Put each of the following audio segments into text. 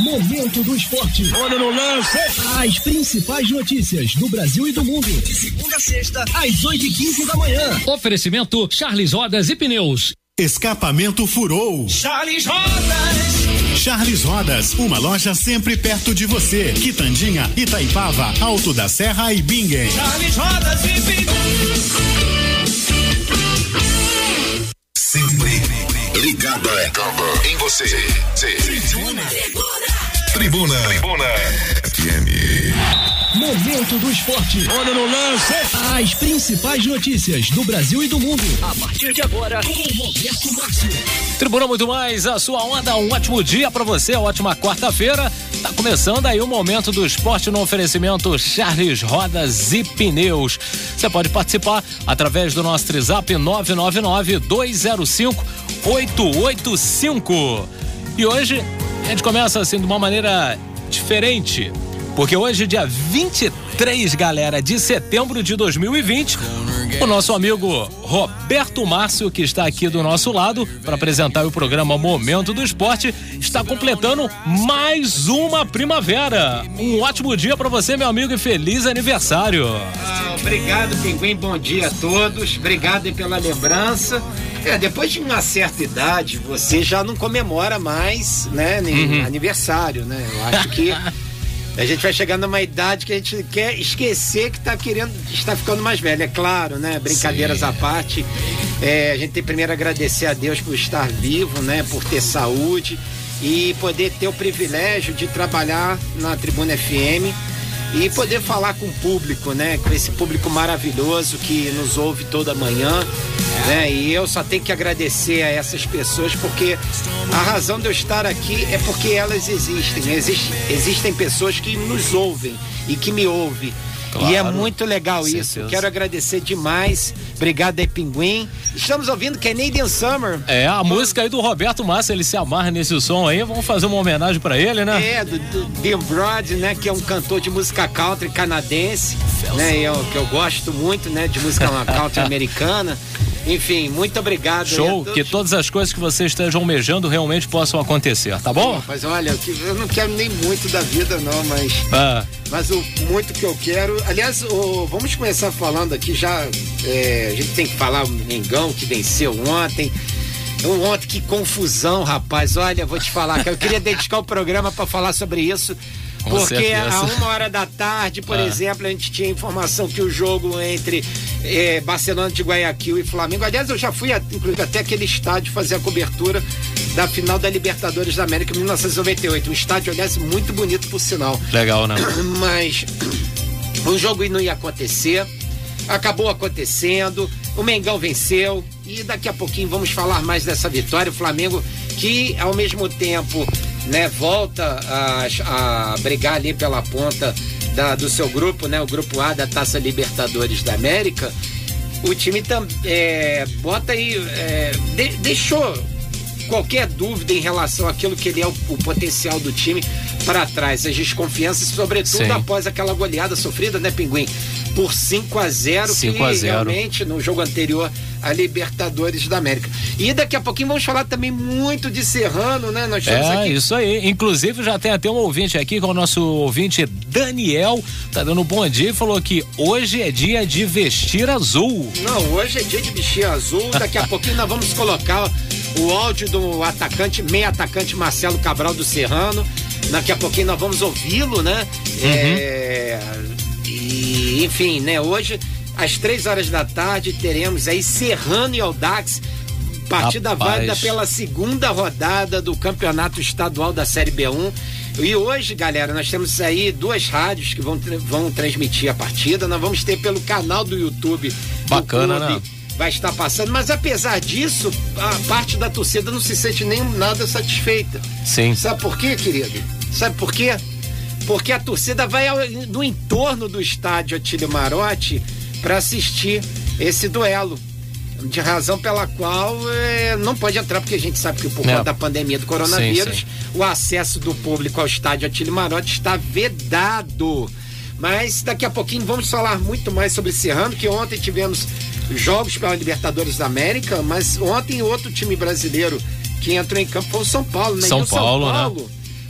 Momento do esporte. Olha no lance. As principais notícias do Brasil e do mundo. De segunda a sexta, às 8 e 15 da manhã. Oferecimento Charles Rodas e Pneus. Escapamento furou. Charles Rodas. Charles Rodas, uma loja sempre perto de você. Quitandinha, Itaipava, Alto da Serra e Bingen. Charles Rodas e Pneus. Sempre ligado em você. Tribuna. Tribuna. Tribuna. FM. Momento do esporte. Olha no lance. As principais notícias do Brasil e do mundo. A partir de agora, com Roberto Márcio. Tribuna Muito Mais, a sua onda, um ótimo dia para você, ótima quarta-feira. Tá começando aí o momento do esporte no oferecimento Charles Rodas e Pneus. Você pode participar através do nosso WhatsApp 999 205 885. E hoje a gente começa assim de uma maneira diferente. Porque hoje, dia 23, galera, de setembro de 2020, o nosso amigo Roberto Márcio, que está aqui do nosso lado para apresentar o programa Momento do Esporte, está completando mais uma primavera. Um ótimo dia para você, meu amigo, e feliz aniversário. Ah, obrigado, Pinguim. Bom dia a todos. Obrigado pela lembrança. É, depois de uma certa idade, você já não comemora mais, né, nem aniversário, né? Eu acho que a gente vai chegando numa idade que a gente quer esquecer que tá querendo, está ficando mais velho, é claro, né? Brincadeiras à parte. É, a gente tem primeiro a agradecer a Deus por estar vivo, né? Por ter saúde e poder ter o privilégio de trabalhar na Tribuna FM e poder falar com o público, né? Com esse público maravilhoso que nos ouve toda manhã, né? E eu só tenho que agradecer a essas pessoas porque a razão de eu estar aqui é porque elas existem. Existe, existem pessoas que nos ouvem e que me ouvem. E é Claro. muito legal isso. certeza. Quero agradecer demais. Obrigado aí, Pinguim. Estamos ouvindo Canadian Summer. É, a música aí do Roberto Márcio, ele se amarra nesse som aí. Vamos fazer uma homenagem para ele, né? É, do, do Bill Broad, né? Que é um cantor de música country canadense, né? Eu, que eu gosto muito, né? De música country americana. Enfim, muito obrigado. Show, que todas as coisas que você esteja almejando realmente possam acontecer, tá bom? Mas olha, eu não quero nem muito da vida, não, mas. Ah, Mas o muito que eu quero. Aliás, o- vamos começar falando aqui já. é, a gente tem que falar o Mengão que venceu ontem. Um Ontem, que confusão, rapaz. Olha, vou te falar, que eu queria dedicar o programa para falar sobre isso. Com Porque certeza. a uma hora da tarde, por Ah. exemplo, a gente tinha informação que o jogo entre eh, Barcelona de Guayaquil e Flamengo. Aliás, eu já fui, inclusive, até aquele estádio fazer a cobertura da final da Libertadores da América em 1998. Um estádio, aliás, muito bonito, por sinal legal, né? mas o jogo não ia acontecer. Acabou acontecendo. O Mengão venceu. E daqui a pouquinho vamos falar mais dessa vitória. O Flamengo, que ao mesmo tempo né, volta a, a brigar ali pela ponta da- do seu grupo, né? O grupo A da Taça Libertadores da América. O time tam, é, bota aí. é, de- deixou qualquer dúvida em relação àquilo que ele é o, o potencial do time para trás, as desconfianças, sobretudo Sim. após aquela goleada sofrida, né, Pinguim? Por 5 a 0 5 que a 0. realmente no jogo anterior a Libertadores da América. E daqui a pouquinho vamos falar também muito de Serrano, né? Nós É, aqui isso aí. Inclusive, já tem até um ouvinte aqui, que é o nosso ouvinte Daniel, tá dando um bom dia e falou que hoje é dia de vestir azul. Não, hoje é dia de bichinho azul. Daqui a pouquinho nós vamos colocar o áudio do atacante, meio atacante Marcelo Cabral do Serrano. Daqui a pouquinho nós vamos ouvi-lo, né? É, e, enfim, né? Hoje, às três horas da tarde, teremos aí Serrano e Aldax. Partida Rapaz. válida pela segunda rodada do Campeonato Estadual da Série B1. E hoje, galera, nós temos aí duas rádios que vão, vão transmitir a partida. Nós vamos ter pelo canal do YouTube. do Bacana, clube, né? Vai estar passando, mas apesar disso, a parte da torcida não se sente nem nada satisfeita. Sim. Sabe por quê, querido? Sabe por quê? Porque a torcida vai ao- no entorno do estádio Atílio Marotti para assistir esse duelo. De razão pela qual eh, não pode entrar, porque a gente sabe que por É. conta da pandemia do coronavírus, Sim, o acesso do público ao estádio Atílio Marotti está vedado. Mas daqui a pouquinho vamos falar muito mais sobre Serrano, que ontem tivemos jogos pela Libertadores da América, mas ontem outro time brasileiro que entrou em campo foi o São Paulo, né? São E o Paulo, né?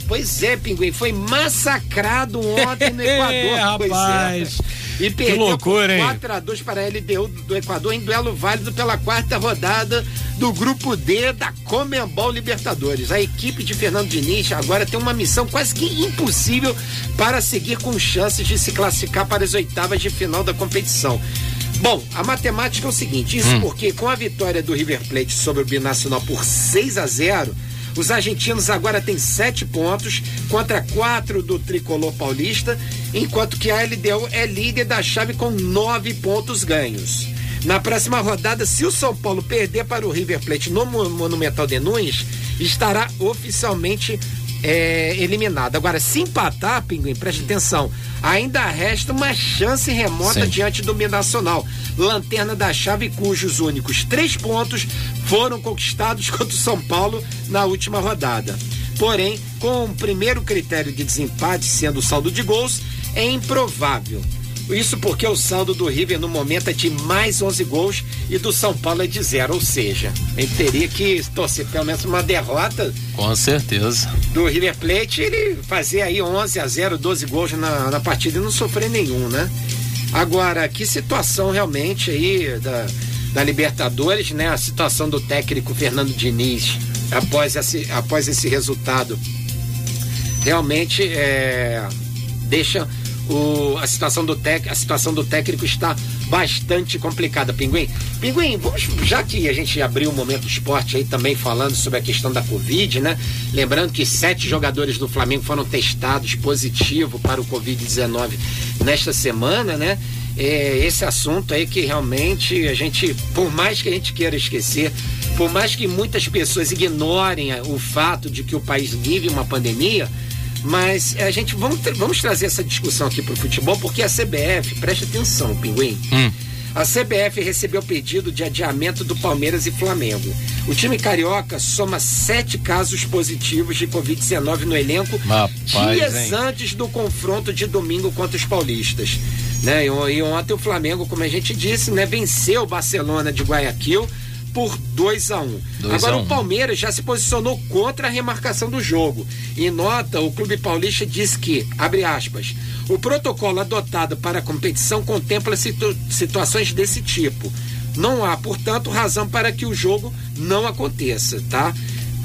Pois é, Pinguim, foi massacrado ontem no Equador. pois rapaz. é. E perdeu loucura, hein? 4 a 2 para a LDU do Equador em duelo válido pela quarta rodada do grupo D da Comembol Libertadores. A equipe de Fernando Diniz agora tem uma missão quase que impossível para seguir com chances de se classificar para as oitavas de final da competição. Bom, a matemática é o seguinte, isso porque com a vitória do River Plate sobre o Binacional por 6 a 0, os argentinos agora têm sete pontos contra quatro do tricolor paulista, enquanto que a LDU é líder da chave com nove pontos ganhos. Na próxima rodada, se o São Paulo perder para o River Plate no Mo- Monumental de Nunes, estará oficialmente é, eliminado. Agora, se empatar, Pinguim, preste atenção, ainda resta uma chance remota Sim. diante do Binacional. Lanterna da chave, cujos únicos três pontos foram conquistados contra o São Paulo na última rodada. Porém, com o primeiro critério de desempate sendo o saldo de gols, é improvável. Isso porque o saldo do River no momento é de mais 11 gols e do São Paulo é de zero, ou seja, ele teria que torcer pelo menos uma derrota Com certeza. do River Plate, ele fazer aí 11 a 0, 12 gols na, na partida e não sofrer nenhum, né? Agora, que situação realmente aí da, da Libertadores, né? A situação do técnico Fernando Diniz após esse, após esse resultado realmente é, deixa o, a situação do tec, a situação do técnico está bastante complicada, Pinguim. Pinguim, vamos, já que a gente abriu o momento esporte aí também falando sobre a questão da Covid, né? Lembrando que sete jogadores do Flamengo foram testados positivo para o Covid-19 nesta semana, né? É, esse assunto aí que realmente a gente, por mais que a gente queira esquecer, por mais que muitas pessoas ignorem o fato de que o país vive uma pandemia, mas a gente vamos, vamos trazer essa discussão aqui para o futebol, porque a CBF, preste atenção, Pinguim. A CBF recebeu pedido de adiamento do Palmeiras e Flamengo. O time carioca soma sete casos positivos de Covid-19 no elenco Rapaz, dias hein? antes do confronto de domingo contra os paulistas. Né? E, e ontem o Flamengo, como a gente disse, né, venceu o Barcelona de Guayaquil por 2 a 1 um. Agora a o um. Palmeiras já se posicionou contra a remarcação do jogo. Em nota, o Clube Paulista diz que, abre aspas, o protocolo adotado para a competição contempla situ- situações desse tipo. Não há, portanto, razão para que o jogo não aconteça, tá?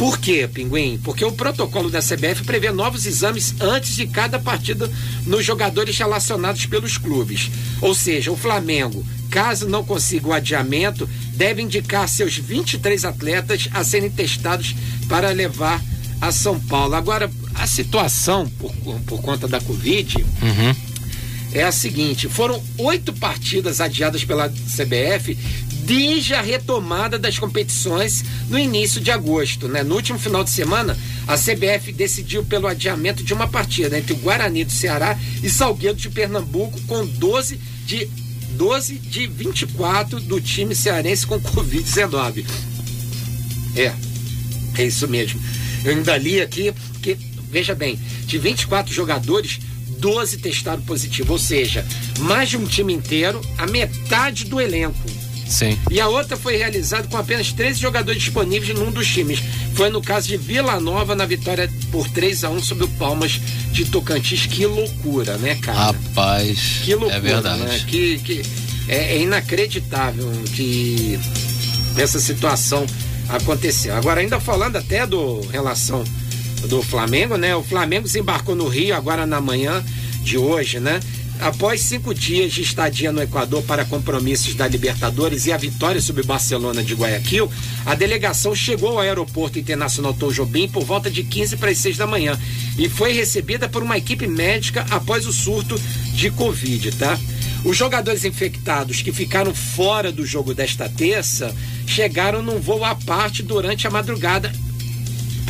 Por quê, Pinguim? Porque o protocolo da CBF prevê novos exames antes de cada partida nos jogadores relacionados pelos clubes. Ou seja, o Flamengo, caso não consiga o adiamento, deve indicar seus 23 atletas a serem testados para levar a São Paulo. Agora, a situação por, por conta da Covid é a seguinte: foram oito partidas adiadas pela CBF desde a retomada das competições no início de agosto. Né? No último final de semana, a CBF decidiu pelo adiamento de uma partida entre o Guarani do Ceará e Salgueiro de Pernambuco, com 12 de, 12 de 24 do time cearense com Covid-19. É, é isso mesmo. Eu ainda li aqui que, veja bem, de 24 jogadores, 12 testaram positivo, ou seja, mais de um time inteiro, a metade do elenco. Sim. E a outra foi realizada com apenas 13 jogadores disponíveis num dos times. Foi no caso de Vila Nova na vitória por 3 a 1 sobre o Palmas de Tocantins. Que loucura, né, cara? Rapaz. Que loucura, é verdade. né? Que, que é, é inacreditável que essa situação aconteceu. Agora, ainda falando até do relação do Flamengo, né? O Flamengo desembarcou no Rio agora na manhã de hoje, né? Após cinco dias de estadia no Equador para compromissos da Libertadores e a vitória sobre Barcelona de Guayaquil, a delegação chegou ao aeroporto internacional Tom Jobim por volta de 15 para as 6 da manhã e foi recebida por uma equipe médica após o surto de Covid, tá? Os jogadores infectados que ficaram fora do jogo desta terça chegaram num voo à parte durante a madrugada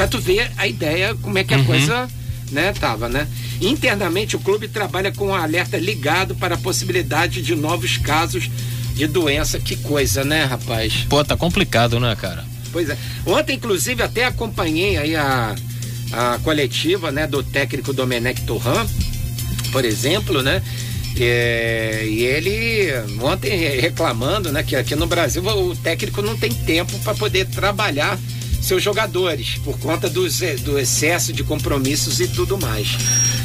Pra tu ver a ideia, como é que a coisa, né, tava, né? Internamente, o clube trabalha com um alerta ligado para a possibilidade de novos casos de doença. Que coisa, né, rapaz? Pô, tá complicado, né, cara? Pois é. Ontem, inclusive, até acompanhei aí a, a coletiva, né, do técnico Domenech Torran, por exemplo, né? É, e ele ontem reclamando, né, que aqui no Brasil o técnico não tem tempo para poder trabalhar seus jogadores, por conta eh, do excesso de compromissos e tudo mais.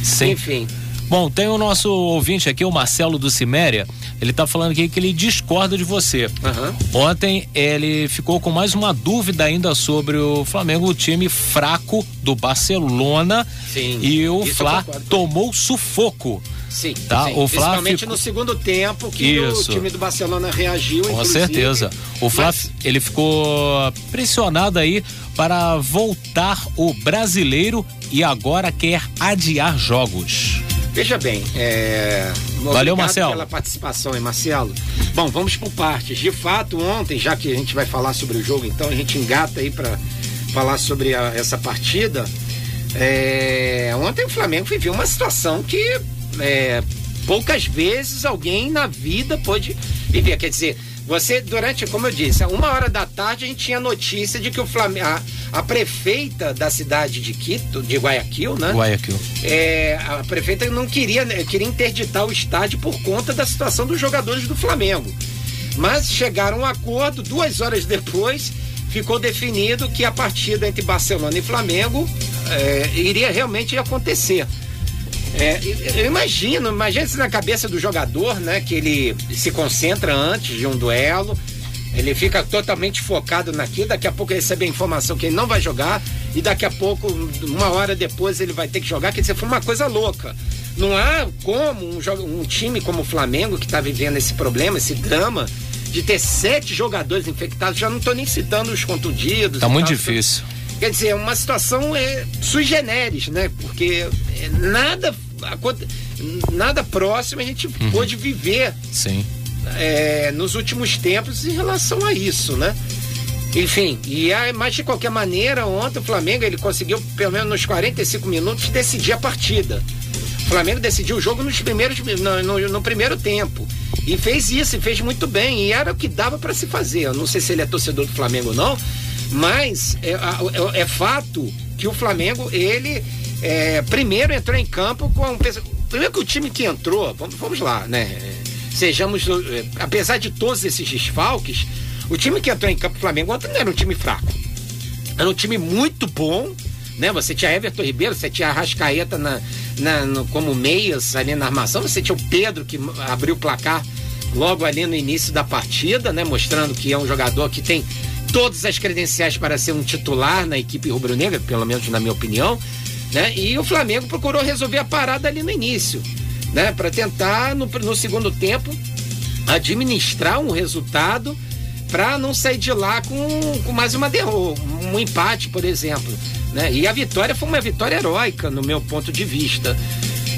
Sim. Enfim. Bom, tem o nosso ouvinte aqui, o Marcelo do Ciméria. Ele tá falando aqui que ele discorda de você. Aham. Ontem ele ficou com mais uma dúvida ainda sobre o Flamengo, o time fraco do Barcelona. Sim, E o isso Fla tomou sufoco. Sim, Tá, sim. o Flá principalmente ficou- no segundo tempo que o time do Barcelona reagiu. Com inclusive. certeza. O Fla, Mas- ele ficou pressionado aí para voltar o brasileiro e agora quer adiar jogos. Veja bem, é... Valeu, Marcelo. pela participação, hein, Marcelo. Bom, vamos por partes. De fato, ontem, já que a gente vai falar sobre o jogo, então a gente engata aí para falar sobre a- essa partida. É, Ontem o Flamengo viveu uma situação que é, poucas vezes alguém na vida pôde viver. Quer dizer, você, durante, como eu disse, a uma hora da tarde a gente tinha notícia de que o Flamengo, a, a prefeita da cidade de Quito, de Guayaquil, né? Guayaquil. É, a prefeita não queria, né, queria interditar o estádio por conta da situação dos jogadores do Flamengo. Mas chegaram a um acordo, duas horas depois, ficou definido que a partida entre Barcelona e Flamengo é, iria realmente acontecer. É, eu imagino, imagina se na cabeça do jogador, né, que ele se concentra antes de um duelo, ele fica totalmente focado naquilo, daqui a pouco ele recebe a informação que ele não vai jogar, e daqui a pouco, uma hora depois, ele vai ter que jogar, quer dizer, foi uma coisa louca. Não há como um, um time como o Flamengo, que está vivendo esse problema, esse drama, de ter sete jogadores infectados, já não estou nem citando os contundidos. Tá muito tal, difícil. Quer dizer, é uma situação é, sui generis, né? Porque é, nada, nada próximo a gente Uhum. pôde viver Sim. é, nos últimos tempos em relação a isso, né? Enfim, e aí, mas de qualquer maneira, ontem o Flamengo ele conseguiu, pelo menos nos 45 minutos, decidir a partida. O Flamengo decidiu o jogo nos primeiros, no, no- no primeiro tempo. E fez isso, e fez muito bem. E era o que dava para se fazer. Eu não sei se ele é torcedor do Flamengo ou não, mas é, é- é fato que o Flamengo, ele é, primeiro entrou em campo com. Primeiro que o time que entrou, vamos, vamos lá, né? Sejamos, é, apesar de todos esses desfalques, o time que entrou em campo do Flamengo ontem não era um time fraco. Era um time muito bom, né? Você tinha Everton Ribeiro, você tinha Arrascaeta na, na, no- como meias ali na armação, você tinha o Pedro que abriu o placar logo ali no início da partida, né? Mostrando que é um jogador que tem todas as credenciais para ser um titular na equipe rubro-negra, pelo menos na minha opinião, né? E o Flamengo procurou resolver a parada ali no início, né? Para tentar no, no segundo tempo administrar um resultado para não sair de lá com, com mais uma derrota, um empate, por exemplo. Né? E a vitória foi uma vitória heróica, no meu ponto de vista.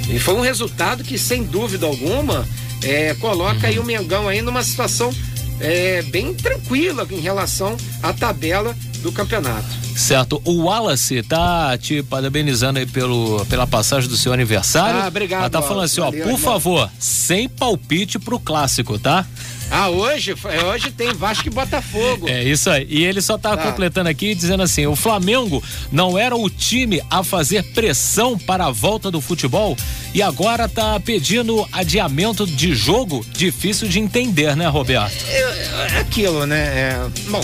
E foi um resultado que, sem dúvida alguma, é, coloca aí o Mengão aí numa situação é, bem tranquila em relação à tabela do campeonato. Certo. O Wallace tá te parabenizando aí pelo, pela passagem do seu aniversário. Ah, obrigado, Mas tá falando Wallace. assim, ó, Valeu, por irmão. favor, sem palpite pro clássico, tá? Ah, hoje, hoje tem Vasco e Botafogo. É isso aí. E ele só tá, Tá. completando aqui dizendo assim: o Flamengo não era o time a fazer pressão para a volta do futebol e agora tá pedindo adiamento de jogo. Difícil de entender, né, Roberto? É é aquilo, né? É, bom,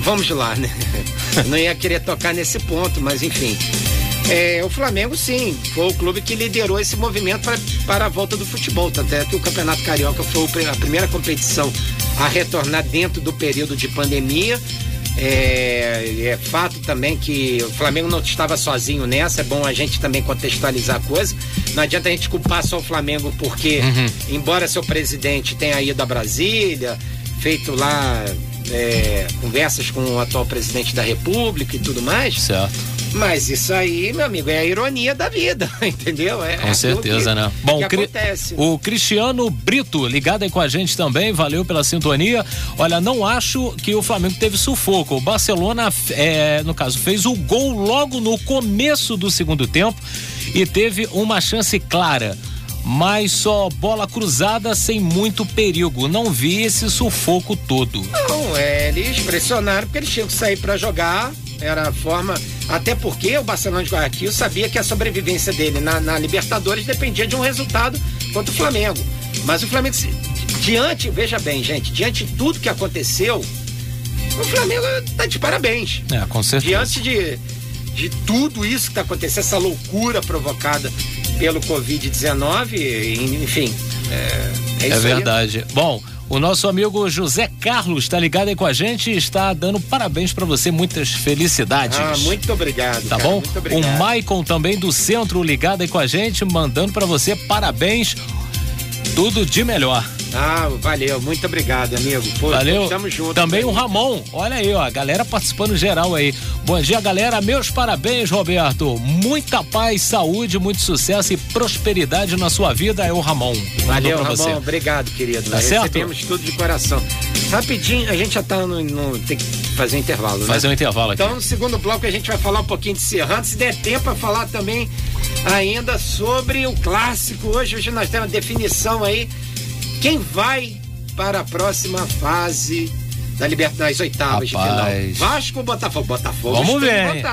vamos lá, né? Não ia querer tocar nesse ponto, mas enfim. É, o Flamengo, sim, foi o clube que liderou esse movimento pra, para a volta do futebol. Tanto é que o Campeonato Carioca foi a primeira competição a retornar dentro do período de pandemia. É, é fato também que o Flamengo não estava sozinho nessa, é bom a gente também contextualizar a coisa. Não adianta a gente culpar só o Flamengo porque, embora seu presidente tenha ido a Brasília, feito lá é, conversas com o atual presidente da República e tudo mais, Certo. mas isso aí, meu amigo, é a ironia da vida, entendeu? É Com aquilo certeza, que, né? Bom, que acontece. o Cristiano Brito, ligado aí com a gente também, valeu pela sintonia. Olha, não acho que o Flamengo teve sufoco. O Barcelona, é, no caso, fez o gol logo no começo do segundo tempo e teve uma chance clara. Mas só bola cruzada sem muito perigo. Não vi esse sufoco todo. Não, é, eles pressionaram porque eles tinham que sair para jogar. Era a forma. Até porque o Barcelona de Guayaquil sabia que a sobrevivência dele na, na Libertadores dependia de um resultado contra o Flamengo. Mas o Flamengo, diante, veja bem, gente, diante de tudo que aconteceu, o Flamengo tá de parabéns. É, com certeza. Diante de, de tudo isso que tá acontecendo, essa loucura provocada pelo Covid-19, enfim. É, é, É isso aí. verdade. Bom, o nosso amigo José Carlos está ligado aí com a gente e está dando parabéns para você, muitas felicidades. Ah, muito obrigado. Tá cara, bom? Muito O obrigado. Maicon também do centro ligado aí com a gente, mandando para você parabéns. Tudo de melhor. Ah, valeu, muito obrigado, amigo. Pô, Valeu. Tamo junto. Também velho. o Ramon. Olha aí, ó, a galera participando geral aí. Bom dia, galera. Meus parabéns, Roberto. Muita paz, saúde, muito sucesso e prosperidade na sua vida. É o Ramon. Valeu, Ramon. você. Obrigado, querido. Tá certo? Recebemos tudo de coração. Rapidinho, a gente já tá no. no- tem que fazer um intervalo, Fazer um né? intervalo aqui. Então, no segundo bloco, a gente vai falar um pouquinho de Serrano. Se der tempo, a falar também ainda sobre o clássico. Hoje, hoje nós temos a definição aí. Quem vai para a próxima fase da Libertadores, oitavas de Rapaz. final? Vasco ou Botafogo? Botafogo. Vamos ver.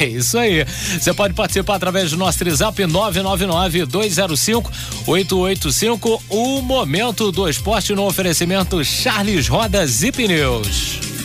É isso aí. Você pode participar através do nosso WhatsApp 999-205-885. O momento do esporte no oferecimento Charles Rodas e Pneus.